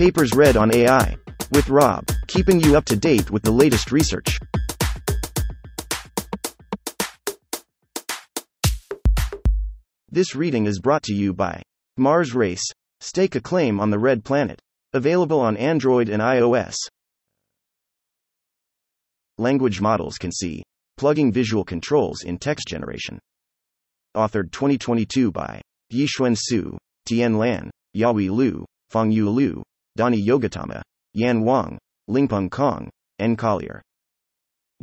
Papers read on AI. With Rob, keeping you up to date with the latest research. This reading is brought to you by Mars Race. Stake a claim on the Red Planet. Available on Android and iOS. Language models can see plugging visual controls in text generation. Authored 2022 by Yixuan Su, Tian Lan, Yahui Liu, Fangyu Liu, Dani Yogatama, Yan Wang, Lingpeng Kong, N. Collier.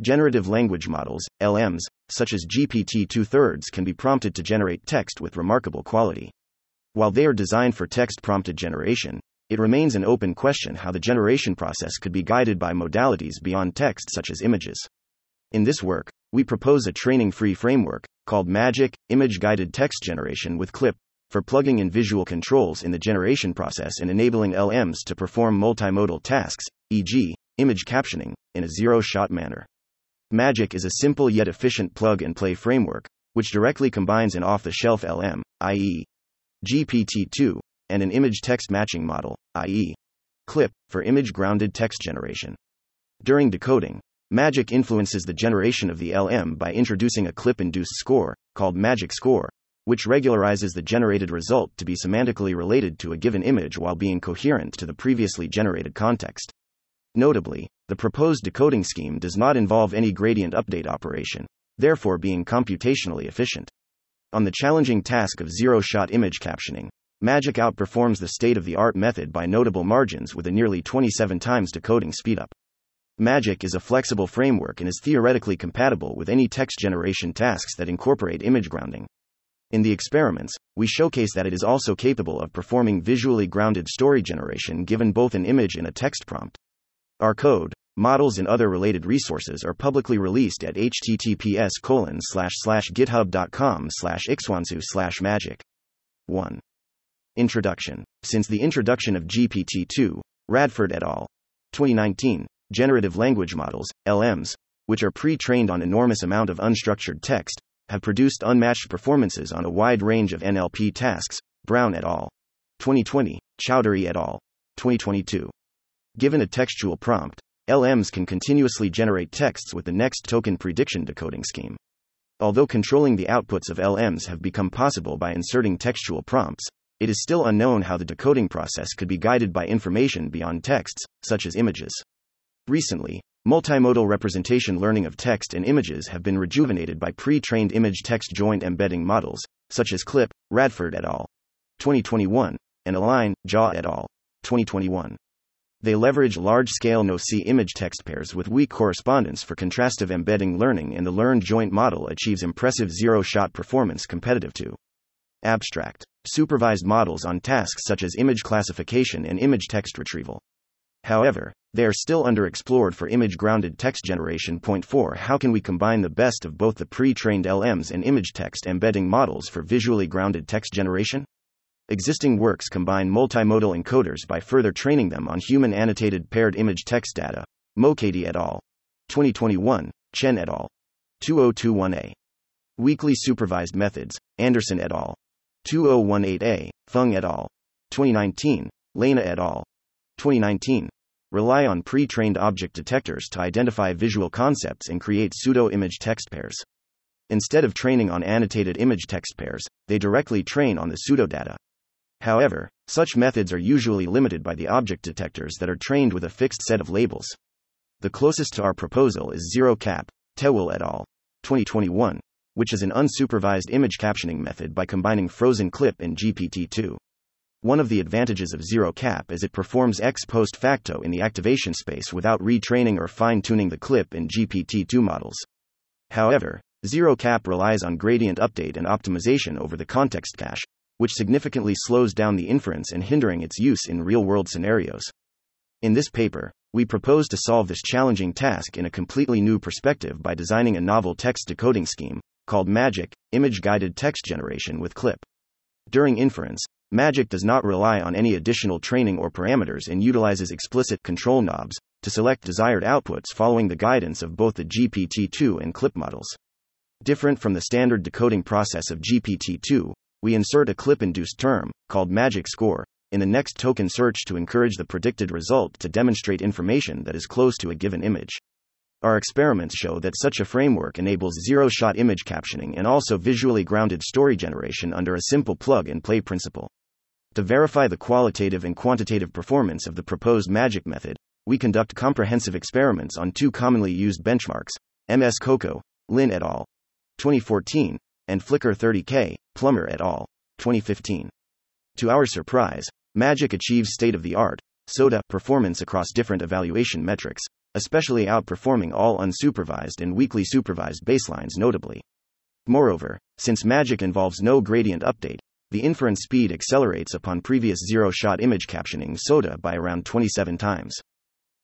Generative language models, LMs, such as GPT 2 thirds, can be prompted to generate text with remarkable quality. While they are designed for text prompted generation, it remains an open question how the generation process could be guided by modalities beyond text, such as images. In this work, we propose a training free framework, called Magic Image Guided Text Generation with CLIP, for plugging in visual controls in the generation process and enabling LMs to perform multimodal tasks, e.g., image captioning, in a zero shot manner. Magic is a simple yet efficient plug and play framework, which directly combines an off the shelf LM, i.e., GPT 2, and an image text matching model, i.e., CLIP, for image grounded text generation. During decoding, Magic influences the generation of the LM by introducing a clip induced score, called Magic Score, which regularizes the generated result to be semantically related to a given image while being coherent to the previously generated context. Notably, the proposed decoding scheme does not involve any gradient update operation, therefore being computationally efficient. On the challenging task of zero shot image captioning, Magic outperforms the state of the art method by notable margins with a nearly 27 times decoding speedup. Magic is a flexible framework and is theoretically compatible with any text generation tasks that incorporate image grounding. In the experiments, we showcase that it is also capable of performing visually grounded story generation given both an image and a text prompt. Our code, models and other related resources are publicly released at https github.com slash yxuansu slash magic. 1. Introduction. Since the introduction of GPT-2, Radford et al. 2019, generative language models, LMs, which are pre-trained on enormous amount of unstructured text, have produced unmatched performances on a wide range of NLP tasks, Brown et al. 2020, Chowdhery et al. 2022. Given a textual prompt, LMs can continuously generate texts with the next token prediction decoding scheme. Although controlling the outputs of LMs have become possible by inserting textual prompts, it is still unknown how the decoding process could be guided by information beyond texts, such as images. Recently, Multimodal representation learning of text and images have been rejuvenated by pre trained image text joint embedding models, such as CLIP, Radford et al. 2021, and Align, Jia et al. 2021. They leverage large scale no see image text pairs with weak correspondence for contrastive embedding learning, and the learned joint model achieves impressive zero shot performance competitive to abstract, supervised models on tasks such as image classification and image text retrieval. However, they are still underexplored for image grounded text generation. Point 4 How can we combine the best of both the pre trained LMs and image text embedding models for visually grounded text generation? Existing works combine multimodal encoders by further training them on human annotated paired image text data. Mokady et al. 2021, Chen et al. 2021a. Weakly supervised methods, Anderson et al. 2018a, Feng et al. 2019, Laina et al. 2019, rely on pre trained object detectors to identify visual concepts and create pseudo image text pairs. Instead of training on annotated image text pairs, they directly train on the pseudodata. However, such methods are usually limited by the object detectors that are trained with a fixed set of labels. The closest to our proposal is ZeroCap, Tewel et al. 2021, which is an unsupervised image captioning method by combining frozen clip and GPT 2. One of the advantages of zero cap is it performs ex post facto in the activation space without retraining or fine tuning the clip in GPT 2 models. However, zero cap relies on gradient update and optimization over the context cache, which significantly slows down the inference and hindering its use in real world scenarios. In this paper, we propose to solve this challenging task in a completely new perspective by designing a novel text decoding scheme called MAGIC, Image Guided Text Generation with CLIP. During inference, Magic does not rely on any additional training or parameters and utilizes explicit control knobs to select desired outputs following the guidance of both the GPT 2 and CLIP models. Different from the standard decoding process of GPT 2, we insert a clip induced term, called magic score, in the next token search to encourage the predicted result to demonstrate information that is close to a given image. Our experiments show that such a framework enables zero shot image captioning and also visually grounded story generation under a simple plug and play principle. To verify the qualitative and quantitative performance of the proposed magic method, we conduct comprehensive experiments on two commonly used benchmarks MS Coco, Lin et al. 2014, and Flickr 30K, Plummer et al. 2015. To our surprise, Magic achieves state of the art, SOTA performance across different evaluation metrics, especially outperforming all unsupervised and weakly supervised baselines notably. Moreover, since Magic involves no gradient update, the inference speed accelerates upon previous zero shot image captioning SOTA by around 27 times.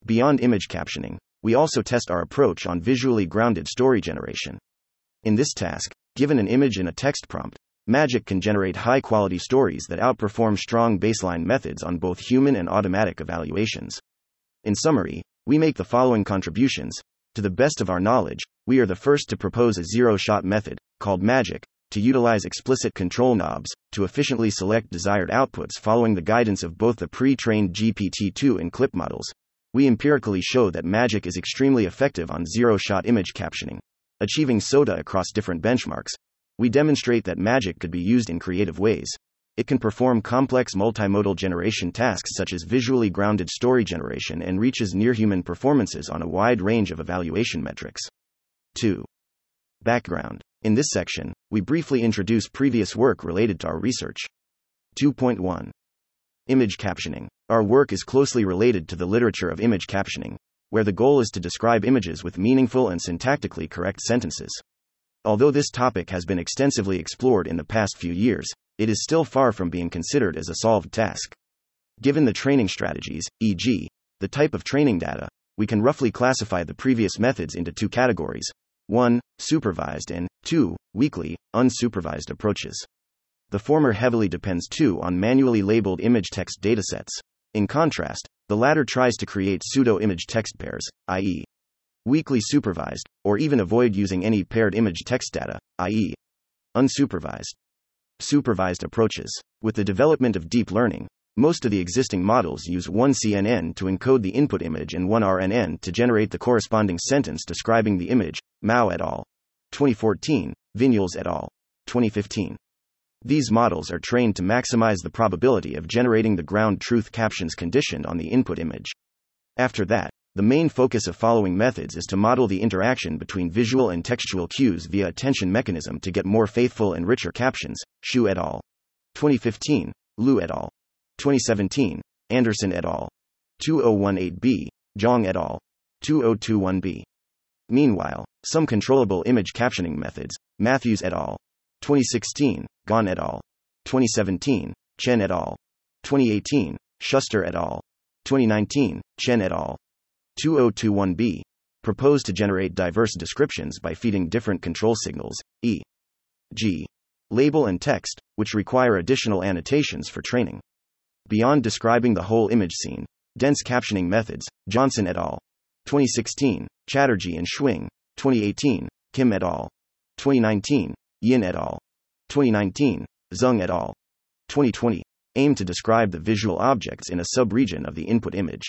Beyond image captioning, we also test our approach on visually grounded story generation. In this task, given an image and a text prompt, Magic can generate high quality stories that outperform strong baseline methods on both human and automatic evaluations. In summary, we make the following contributions. To the best of our knowledge, we are the first to propose a zero shot method, called Magic, to utilize explicit control knobs to efficiently select desired outputs following the guidance of both the pre trained GPT 2 and CLIP models. We empirically show that Magic is extremely effective on zero shot image captioning, achieving SOTA across different benchmarks, we demonstrate that magic could be used in creative ways. It can perform complex multimodal generation tasks such as visually grounded story generation and reaches near human performances on a wide range of evaluation metrics. 2. Background. In this section, we briefly introduce previous work related to our research. 2.1 Image captioning. Our work is closely related to the literature of image captioning, where the goal is to describe images with meaningful and syntactically correct sentences. Although this topic has been extensively explored in the past few years, it is still far from being considered as a solved task. Given the training strategies, e.g., the type of training data, we can roughly classify the previous methods into two categories 1. Supervised and 2. Weakly, unsupervised approaches. The former heavily depends too on manually labeled image text datasets. In contrast, the latter tries to create pseudo image text pairs, i.e., weakly supervised, or even avoid using any paired image text data, i.e., unsupervised. Supervised approaches. With the development of deep learning, most of the existing models use one CNN to encode the input image and one RNN to generate the corresponding sentence describing the image, Mao et al. 2014, Vinyals et al. 2015. These models are trained to maximize the probability of generating the ground truth captions conditioned on the input image. After that, the main focus of following methods is to model the interaction between visual and textual cues via attention mechanism to get more faithful and richer captions. Xu et al. 2015, Liu et al. 2017, Anderson et al. 2018b, Zhang et al. 2021b. Meanwhile, some controllable image captioning methods, Matthews et al. 2016, Gan et al. 2017, Chen et al. 2018, Schuster et al. 2019, Chen et al. 2021b propose to generate diverse descriptions by feeding different control signals, e.g., label and text, which require additional annotations for training. Beyond describing the whole image scene, dense captioning methods, Johnson et al. 2016, Chatterjee and Schwing, 2018, Kim et al. 2019, Yin et al. 2019, Zheng et al. 2020, aim to describe the visual objects in a subregion of the input image.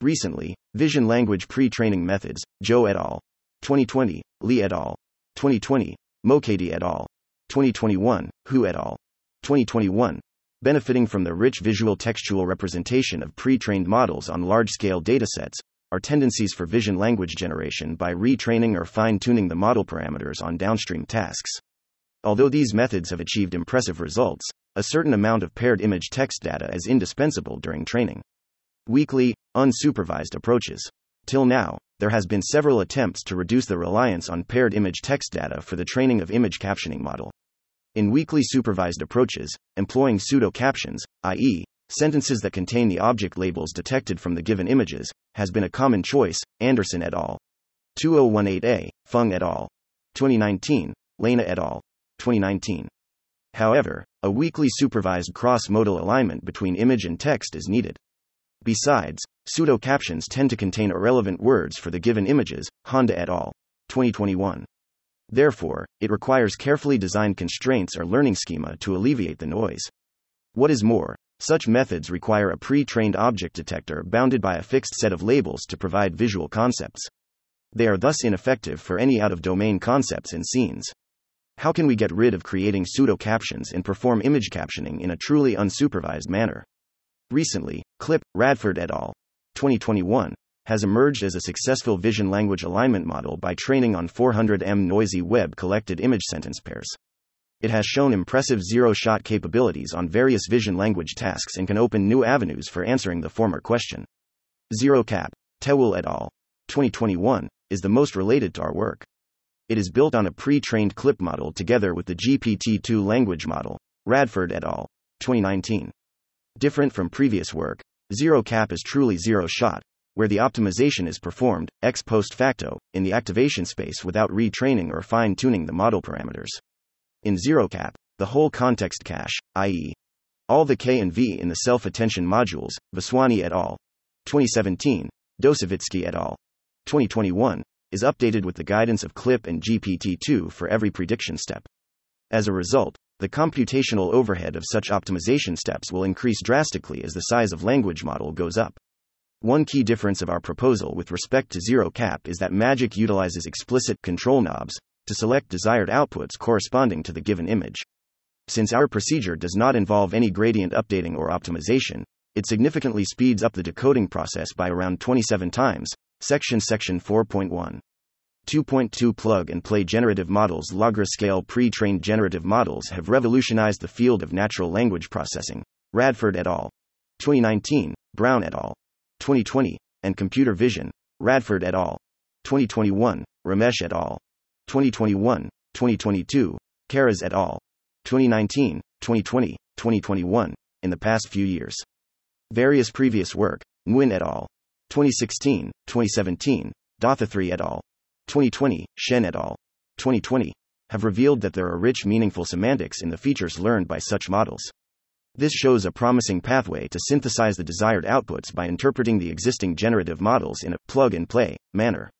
Recently, vision language pre training methods, Zhou et al. 2020, Li et al. 2020, Mokady et al. 2021, Hu et al. 2021, benefiting from the rich visual textual representation of pre trained models on large scale datasets, are tendencies for vision language generation by retraining or fine tuning the model parameters on downstream tasks. Although these methods have achieved impressive results, a certain amount of paired image text data is indispensable during training weakly, unsupervised approaches. Till now, there has been several attempts to reduce the reliance on paired image text data for the training of image captioning model. In weakly supervised approaches, employing pseudo captions, i.e., sentences that contain the object labels detected from the given images, has been a common choice, Anderson et al. 2018a, Feng et al. 2019, Laina et al. 2019. However, a weakly supervised cross modal alignment between image and text is needed. Besides, pseudo captions tend to contain irrelevant words for the given images, Honda et al. 2021. Therefore, it requires carefully designed constraints or learning schema to alleviate the noise. What is more, Such methods require a pre trained object detector bounded by a fixed set of labels to provide visual concepts. They are thus ineffective for any out of domain concepts and scenes. How can we get rid of creating pseudo captions and perform image captioning in a truly unsupervised manner? Recently, Clip, Radford et al. 2021 has emerged as a successful vision language alignment model by training on 400M noisy web collected image sentence pairs. It has shown impressive zero shot capabilities on various vision language tasks and can open new avenues for answering the former question. Zero Cap, Tewel et al. 2021 is the most related to our work. It is built on a pre trained CLIP model together with the GPT 2 language model, Radford et al. 2019. Different from previous work, Zero Cap is truly zero shot, where the optimization is performed, ex post facto, in the activation space without retraining or fine tuning the model parameters. In ZeroCap, the whole context cache, i.e., all the K and V in the self attention modules, Vaswani et al. 2017, Dosovitskiy et al. 2021, is updated with the guidance of CLIP and GPT 2 for every prediction step. As a result, the computational overhead of such optimization steps will increase drastically as the size of language model goes up. One key difference of our proposal with respect to zero cap is that Magic utilizes explicit control knobs to select desired outputs corresponding to the given image. Since our procedure does not involve any gradient updating or optimization, it significantly speeds up the decoding process by around 27 times. Section Section 4.1. 2.2 Plug and play generative models Lagra scale pre trained generative models have revolutionized the field of natural language processing. Radford et al. 2019, Brown et al. 2020, and computer vision. Radford et al. 2021, Ramesh et al. 2021, 2022, Karras et al. 2019, 2020, 2021, in the past few years. Various previous work, Nguyen et al. 2016, 2017, Dathathri et al. 2020, Shen et al. 2020, have revealed that there are rich, meaningful semantics in the features learned by such models. This shows a promising pathway to synthesize the desired outputs by interpreting the existing generative models in a plug and play manner.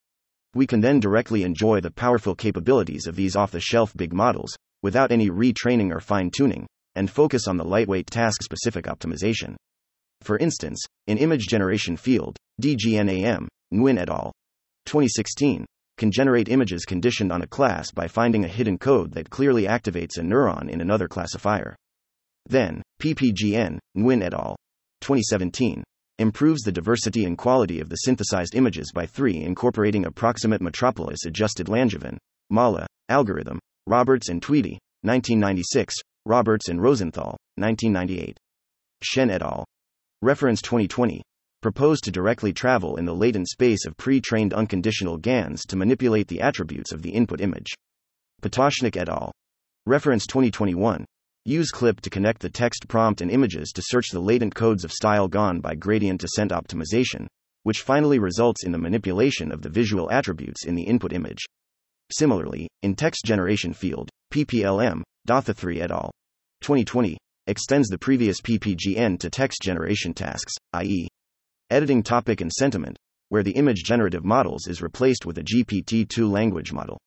We can then directly enjoy the powerful capabilities of these off the shelf big models, without any retraining or fine tuning, and focus on the lightweight task specific optimization. For instance, in image generation field, DGNAM, Nguyen et al. 2016 can generate images conditioned on a class by finding a hidden code that clearly activates a neuron in another classifier. Then, PPGN, Nguyen et al. 2017 improves the diversity and quality of the synthesized images by 3 incorporating approximate metropolis adjusted Langevin, Mala, algorithm, Roberts and Tweedie, 1996, Roberts and Rosenthal, 1998. Shen et al. Reference 2020 proposed to directly travel in the latent space of pre trained unconditional GANs to manipulate the attributes of the input image. Patashnik et al. Reference 2021 Use clip to connect the text prompt and images to search the latent codes of StyleGAN by gradient descent optimization, which finally results in the manipulation of the visual attributes in the input image. Similarly, in text generation field, PPLM, Dathathri et al. 2020 extends the previous PPGN to text generation tasks, i.e., editing topic and sentiment, where the image generative models is replaced with a GPT-2 language model.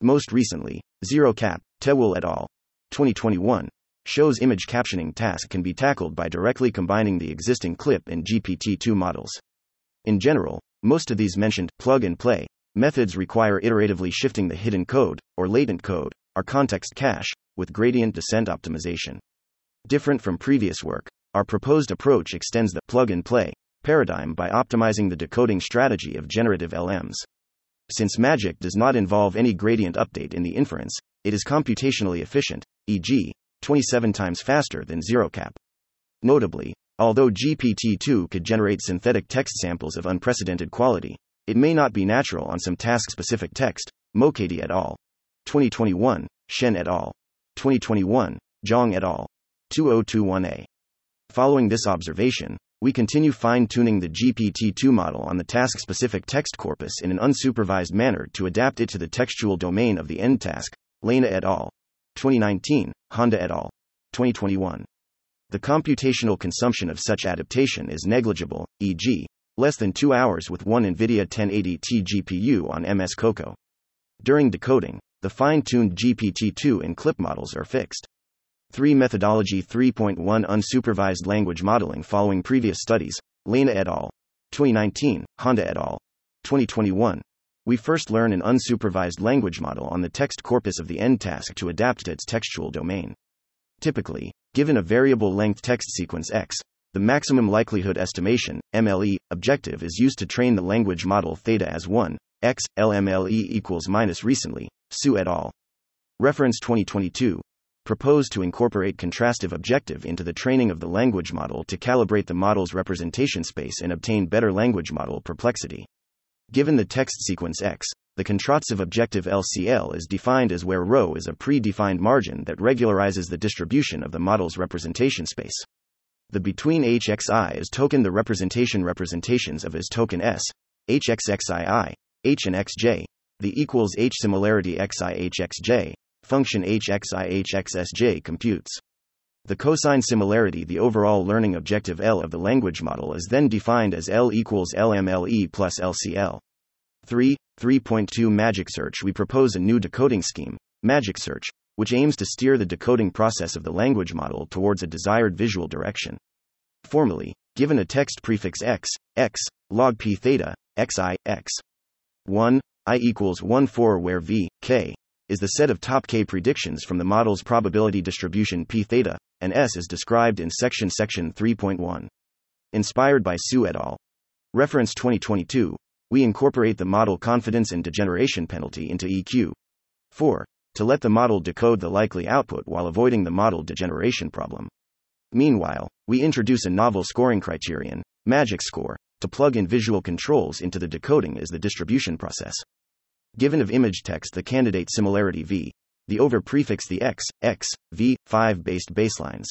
Most recently, ZeroCap, Tewel et al. 2021 shows image captioning task can be tackled by directly combining the existing clip and GPT-2 models. In general, most of these mentioned plug and play methods require iteratively shifting the hidden code or latent code, or context cache, with gradient descent optimization. Different from previous work, our proposed approach extends the plug and play paradigm by optimizing the decoding strategy of generative LMs. Since magic does not involve any gradient update in the inference, it is computationally efficient, e.g., 27 times faster than ZeroCap. Notably, although GPT 2 could generate synthetic text samples of unprecedented quality, it may not be natural on some task specific text. Mokady et al. 2021, Shen et al. 2021, Zhang et al. 2021a. Following this observation, we continue fine tuning the GPT 2 model on the task specific text corpus in an unsupervised manner to adapt it to the textual domain of the end task. Laina et al. 2019, Honda et al. 2021. The computational consumption of such adaptation is negligible, e.g., less than 2 hours with one NVIDIA 1080T GPU on MS Coco. During decoding, the fine tuned GPT 2 and clip models are fixed. 3 Methodology 3.1 Unsupervised Language Modeling Following previous studies, Laina et al. 2019, Honda et al. 2021. We first learn an unsupervised language model on the text corpus of the end task to adapt to its textual domain. Typically, given a variable length text sequence X, the maximum likelihood estimation, MLE, objective is used to train the language model theta as 1, X, LMLE equals minus recently, Su et al. Reference 2022 proposed to incorporate contrastive objective into the training of the language model to calibrate the model's representation space and obtain better language model perplexity. Given the text sequence X, the contrastive objective LCL is defined as where rho is a predefined margin that regularizes the distribution of the model's representation space. The between HXI is token the representation representations of is token S, HXXII, H and XJ, the equals H similarity XI HXJ, function HXIHXSJ computes. The cosine similarity, the overall learning objective L of the language model, is then defined as L equals LMLE plus LCL. 3. 3.2 Magic Search We propose a new decoding scheme, Magic Search, which aims to steer the decoding process of the language model towards a desired visual direction. Formally, given a text prefix x, x, log p theta, xi, x. 1, i equals 1 4 where v, k, is the set of top k predictions from the model's probability distribution p theta, and S is described in section section 3.1. Inspired by Su et al. Reference 2022, we incorporate the model confidence and degeneration penalty into EQ. 4. To let the model decode the likely output while avoiding the model degeneration problem. Meanwhile, we introduce a novel scoring criterion, magic score, to plug in visual controls into the decoding as the distribution process. Given of image text the candidate similarity v, the over prefix the x, x, v, 5 based baselines.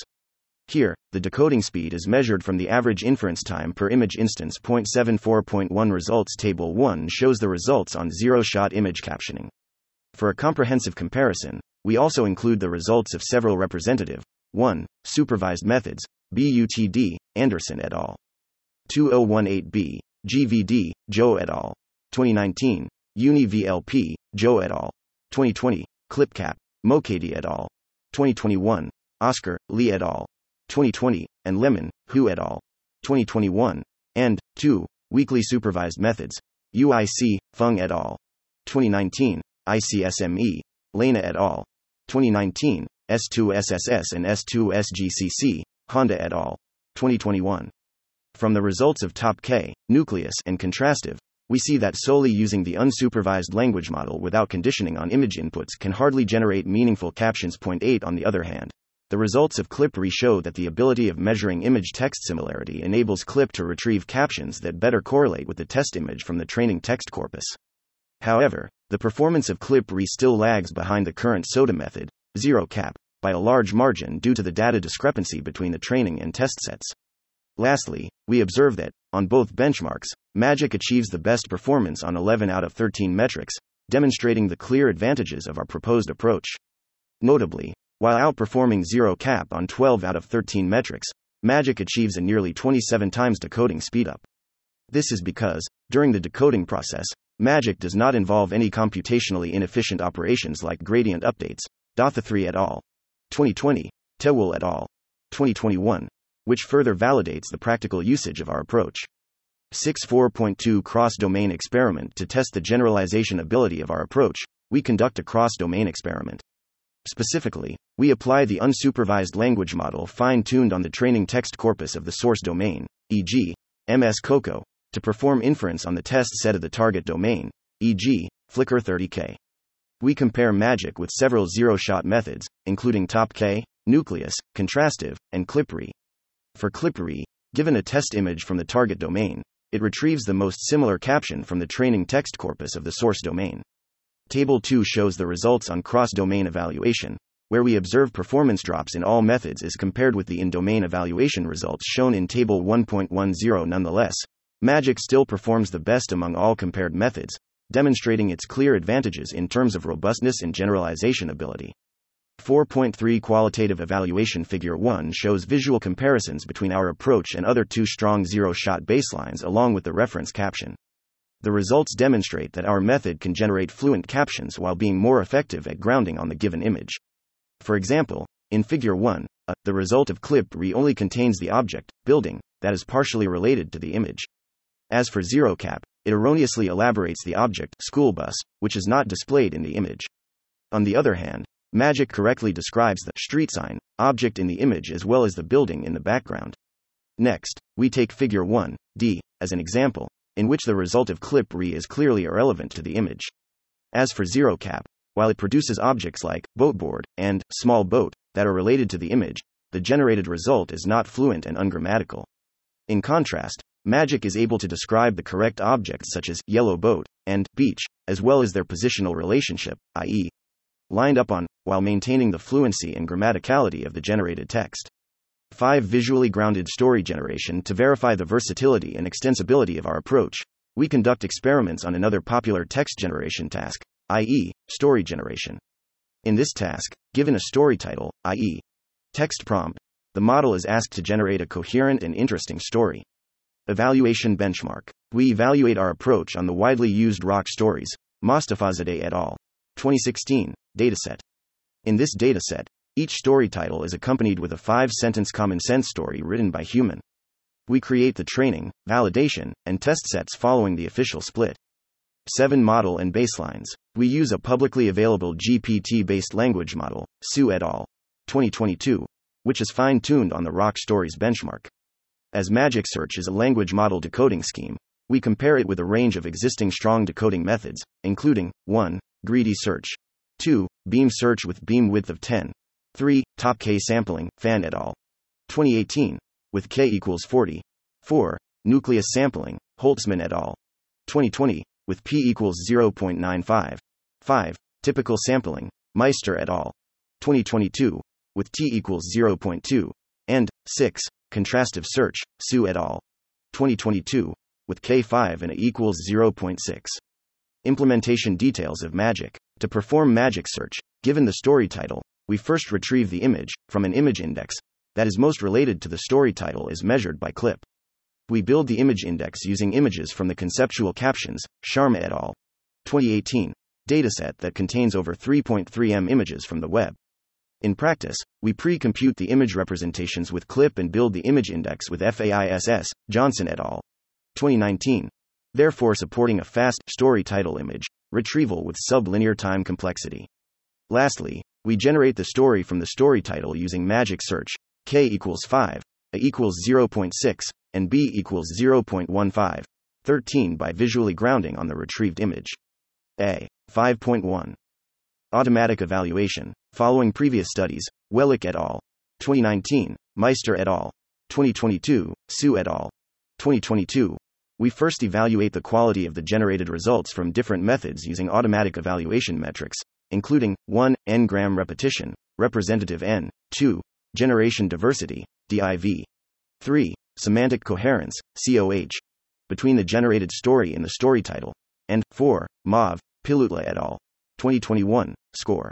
Here, the decoding speed is measured from the average inference time per image instance. 0.74.1 Results Table 1 shows the results on zero shot image captioning. For a comprehensive comparison, we also include the results of several representative 1. Supervised methods, BUTD, Anderson et al. 2018b, GVD, Zhou et al. 2019, UniVLP, Zhou et al. 2020, ClipCap, Mokady et al. 2021, Oscar, Lee et al. 2020, and Lemon, Hu et al. 2021, and 2. Weakly Supervised Methods, UIC, Feng et al. 2019, ICSME, Laina et al. 2019, S2SSS and S2SGCC, Honda et al. 2021. From the results of Top K, Nucleus, and Contrastive, we see that solely using the unsupervised language model without conditioning on image inputs can hardly generate meaningful captions. Point 8 On the other hand, the results of ClipRe show that the ability of measuring image text similarity enables Clip to retrieve captions that better correlate with the test image from the training text corpus. However, the performance of ClipRe still lags behind the current SOTA method, zero cap, by a large margin due to the data discrepancy between the training and test sets. Lastly, we observe that, on both benchmarks, Magic achieves the best performance on 11 out of 13 metrics, demonstrating the clear advantages of our proposed approach. Notably, while outperforming zero cap on 12 out of 13 metrics, Magic achieves a nearly 27 times decoding speedup. This is because, during the decoding process, Magic does not involve any computationally inefficient operations like gradient updates, Dathathri et al. 2020, Tewel et al. 2021, which further validates the practical usage of our approach. 6.4.2 Cross domain experiment To test the generalization ability of our approach, we conduct a cross domain experiment. Specifically, we apply the unsupervised language model fine tuned on the training text corpus of the source domain, e.g., MS COCO, to perform inference on the test set of the target domain, e.g., Flickr 30K. We compare magic with several zero shot methods, including TopK, Nucleus, Contrastive, and ClipRe. For ClipRe, given a test image from the target domain, it retrieves the most similar caption from the training text corpus of the source domain. Table 2 shows the results on cross domain evaluation, where we observe performance drops in all methods as compared with the in domain evaluation results shown in Table 1.10. Nonetheless, Magic still performs the best among all compared methods, demonstrating its clear advantages in terms of robustness and generalization ability. 4.3 Qualitative Evaluation Figure 1 shows visual comparisons between our approach and other two strong zero shot baselines along with the reference caption. The results demonstrate that our method can generate fluent captions while being more effective at grounding on the given image. For example, In Figure 1, uh, the result of clip re only contains the object, building, that is partially related to the image. As for ZeroCap, it erroneously elaborates the object, school bus, which is not displayed in the image. On the other hand, Magic correctly describes the street sign object in the image as well as the building in the background. Next, we take Figure 1, D, as an example, in which the result of clip re is clearly irrelevant to the image. As for ZeroCap, while it produces objects like boatboard and small boat that are related to the image, the generated result is not fluent and ungrammatical. In contrast, Magic is able to describe the correct objects such as yellow boat and beach, as well as their positional relationship, i.e., lined up on, while maintaining the fluency and grammaticality of the generated text. 5. Visually grounded story generation To verify the versatility and extensibility of our approach, we conduct experiments on another popular text generation task, i.e., story generation. In this task, given a story title, i.e., text prompt, the model is asked to generate a coherent and interesting story. Evaluation benchmark. We evaluate our approach on the widely used ROCStories, Mostafazadeh et al. 2016 dataset. In this dataset, each story title is accompanied with a five sentence common sense story written by human. We create the training, validation, and test sets following the official split. 7 Model and baselines. We use a publicly available GPT based language model, Su et al. 2022, which is fine tuned on the ROCStories benchmark. As Magic Search is a language model decoding scheme, we compare it with a range of existing strong decoding methods, including 1. Greedy search, 2. Beam search with beam width of 10, 3. Top K sampling, Fan et al. 2018, with K equals 40, 4. Nucleus sampling, Holtzman et al. 2020, with p equals 0.95. 5. Typical sampling, Meister et al. 2022, with t equals 0.2. And 6. Contrastive search, Su et al. 2022, with k5 and a equals 0.6. Implementation details of magic. To perform magic search, given the story title, we first retrieve the image from an image index that is most related to the story title as measured by clip. We build the image index using images from the conceptual captions, Sharma et al. 2018 dataset that contains over 3.3 m images from the web. In practice, we pre compute the image representations with CLIP and build the image index with FAISS, Johnson et al. 2019. Therefore, supporting a fast story title image retrieval with sublinear time complexity. Lastly, we generate the story from the story title using magic search, k equals 5, a equals 0.6, and b equals 0.15, 13 by visually grounding on the retrieved image. A. 5.1. Automatic evaluation. Following previous studies, Welleck et al. 2019, Meister et al. 2022, Su et al. 2022. We first evaluate the quality of the generated results from different methods using automatic evaluation metrics, including 1. N-gram repetition, representative N, 2. Generation diversity, DIV, 3 semantic coherence, COH, between the generated story and the story title, and 4. Mauve, Pillutla et al. 2021 score.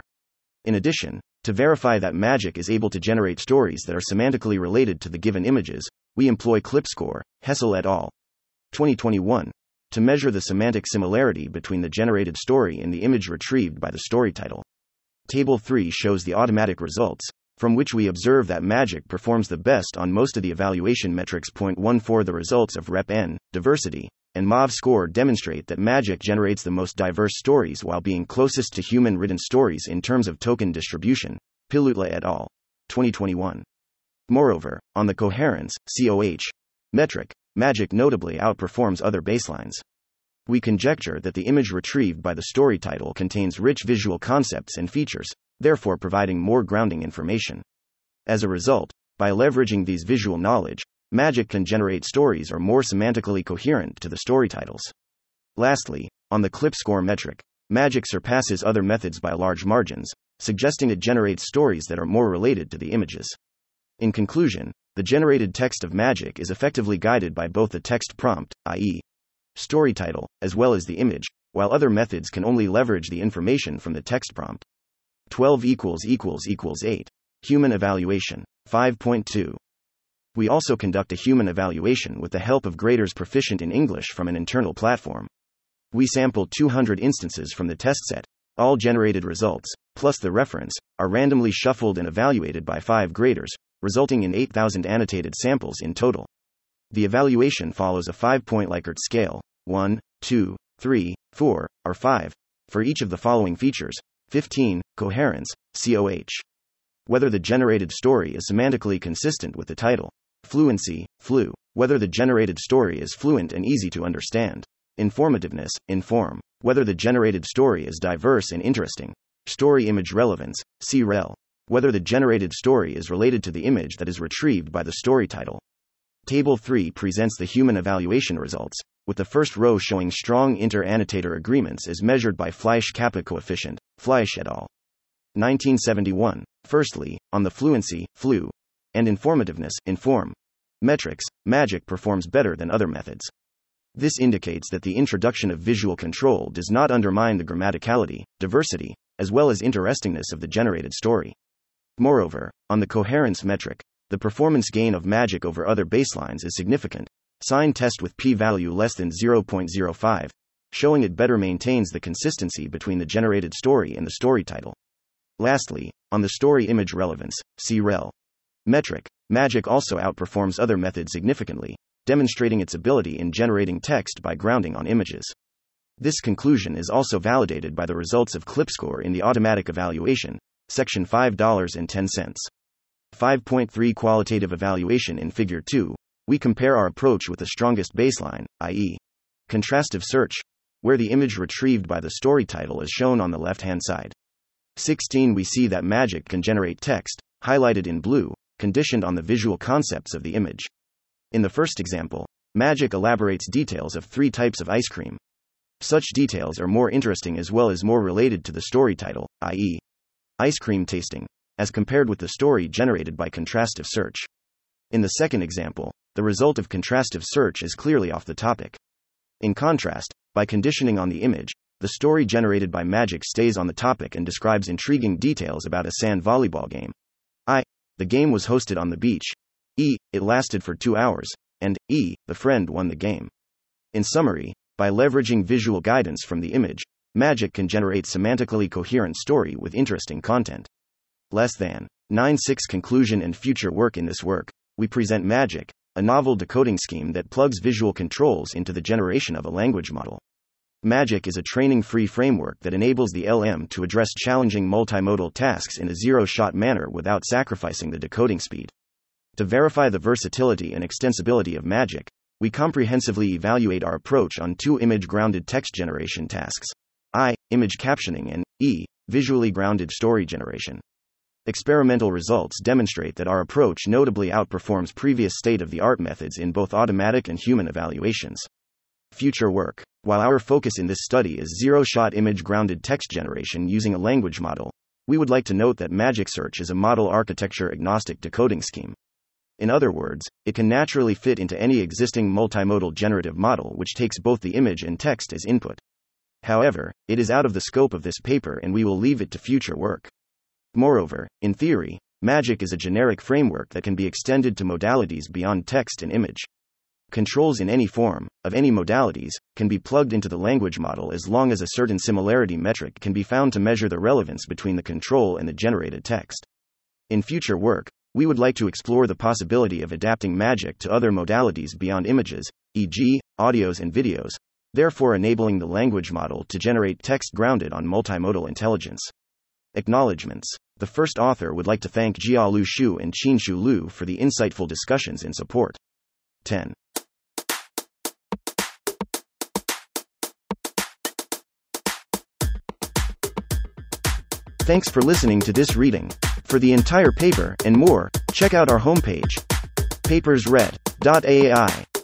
In addition, to verify that Magic is able to generate stories that are semantically related to the given images, we employ ClipScore, Hessel et al. 2021 to measure the semantic similarity between the generated story and the image retrieved by the story title. Table 3 shows the automatic results, from which we observe that Magic performs the best on most of the evaluation metrics. Point 1 for the results of Rep N, diversity, and MAV score demonstrate that Magic generates the most diverse stories while being closest to human written stories in terms of token distribution. Pillutla et al. 2021. Moreover, on the coherence COH metric, Magic notably outperforms other baselines. We conjecture that the image retrieved by the story title contains rich visual concepts and features, therefore providing more grounding information. As a result, by leveraging these visual knowledge, Magic can generate stories are more semantically coherent to the story titles. Lastly, on the clip score metric, Magic surpasses other methods by large margins, suggesting it generates stories that are more related to the images. In conclusion, the generated text of Magic is effectively guided by both the text prompt, i.e., story title, as well as the image, while other methods can only leverage the information from the text prompt. 12 equals equals equals 8. Human evaluation. 5.2. We also conduct a human evaluation with the help of graders proficient in English from an internal platform. We sample 200 instances from the test set. All generated results, plus the reference, are randomly shuffled and evaluated by five graders, resulting in 8,000 annotated samples in total. The evaluation follows a five point Likert scale 1, 2, 3, 4, or 5 for each of the following features 15, coherence, COH. Whether the generated story is semantically consistent with the title. Fluency, flu. Whether the generated story is fluent and easy to understand. Informativeness, inform. Whether the generated story is diverse and interesting. Story image relevance, CREL. Whether the generated story is related to the image that is retrieved by the story title. Table 3 presents the human evaluation results, with the first row showing strong inter annotator agreements as measured by Fleiss kappa coefficient, Fleiss et al. 1971. Firstly, on the fluency, flu, and informativeness, inform, metrics, magic performs better than other methods. This indicates that the introduction of visual control does not undermine the grammaticality, diversity, as well as interestingness of the generated story. Moreover, on the coherence metric, the performance gain of magic over other baselines is significant. Sign test with p value less than 0.05, showing it better maintains the consistency between the generated story and the story title. Lastly, on the story image relevance, see rel. Metric, magic also outperforms other methods significantly, demonstrating its ability in generating text by grounding on images. This conclusion is also validated by the results of ClipScore in the automatic evaluation, section $5.10. 5.3 Qualitative evaluation in Figure 2. We compare our approach with the strongest baseline, i.e., contrastive search, where the image retrieved by the story title is shown on the left hand side. 16 We see that magic can generate text, highlighted in blue, conditioned on the visual concepts of the image. In the first example, magic elaborates details of three types of ice cream. Such details are more interesting as well as more related to the story title, i.e., ice cream tasting, as compared with the story generated by contrastive search. In the second example, the result of contrastive search is clearly off the topic. In contrast, by conditioning on the image, the story generated by Magic stays on the topic and describes intriguing details about a sand volleyball game. I. The game was hosted on the beach. E. It lasted for two hours. And E. The friend won the game. In summary, by leveraging visual guidance from the image, Magic can generate semantically coherent story with interesting content. Less than 9 6 Conclusion and future work In this work, we present Magic, a novel decoding scheme that plugs visual controls into the generation of a language model. Magic is a training free framework that enables the LM to address challenging multimodal tasks in a zero shot manner without sacrificing the decoding speed. To verify the versatility and extensibility of Magic, we comprehensively evaluate our approach on two image grounded text generation tasks. Image captioning, and E. Visually grounded story generation. Experimental results demonstrate that our approach notably outperforms previous state of the art methods in both automatic and human evaluations. Future work. While our focus in this study is zero shot image grounded text generation using a language model, we would like to note that Magic Search is a model architecture agnostic decoding scheme. In other words, it can naturally fit into any existing multimodal generative model which takes both the image and text as input. However, it is out of the scope of this paper and we will leave it to future work. Moreover, in theory, Magic is a generic framework that can be extended to modalities beyond text and image. Controls in any form, of any modalities, can be plugged into the language model as long as a certain similarity metric can be found to measure the relevance between the control and the generated text. In future work, we would like to explore the possibility of adapting magic to other modalities beyond images, e.g., audios and videos, therefore enabling the language model to generate text grounded on multimodal intelligence. Acknowledgements. The first author would like to thank Jialu Shu and Qinshu Lu for the insightful discussions and support. 10. Thanks for listening to this reading. For the entire paper and more, check out our homepage, papersread.ai.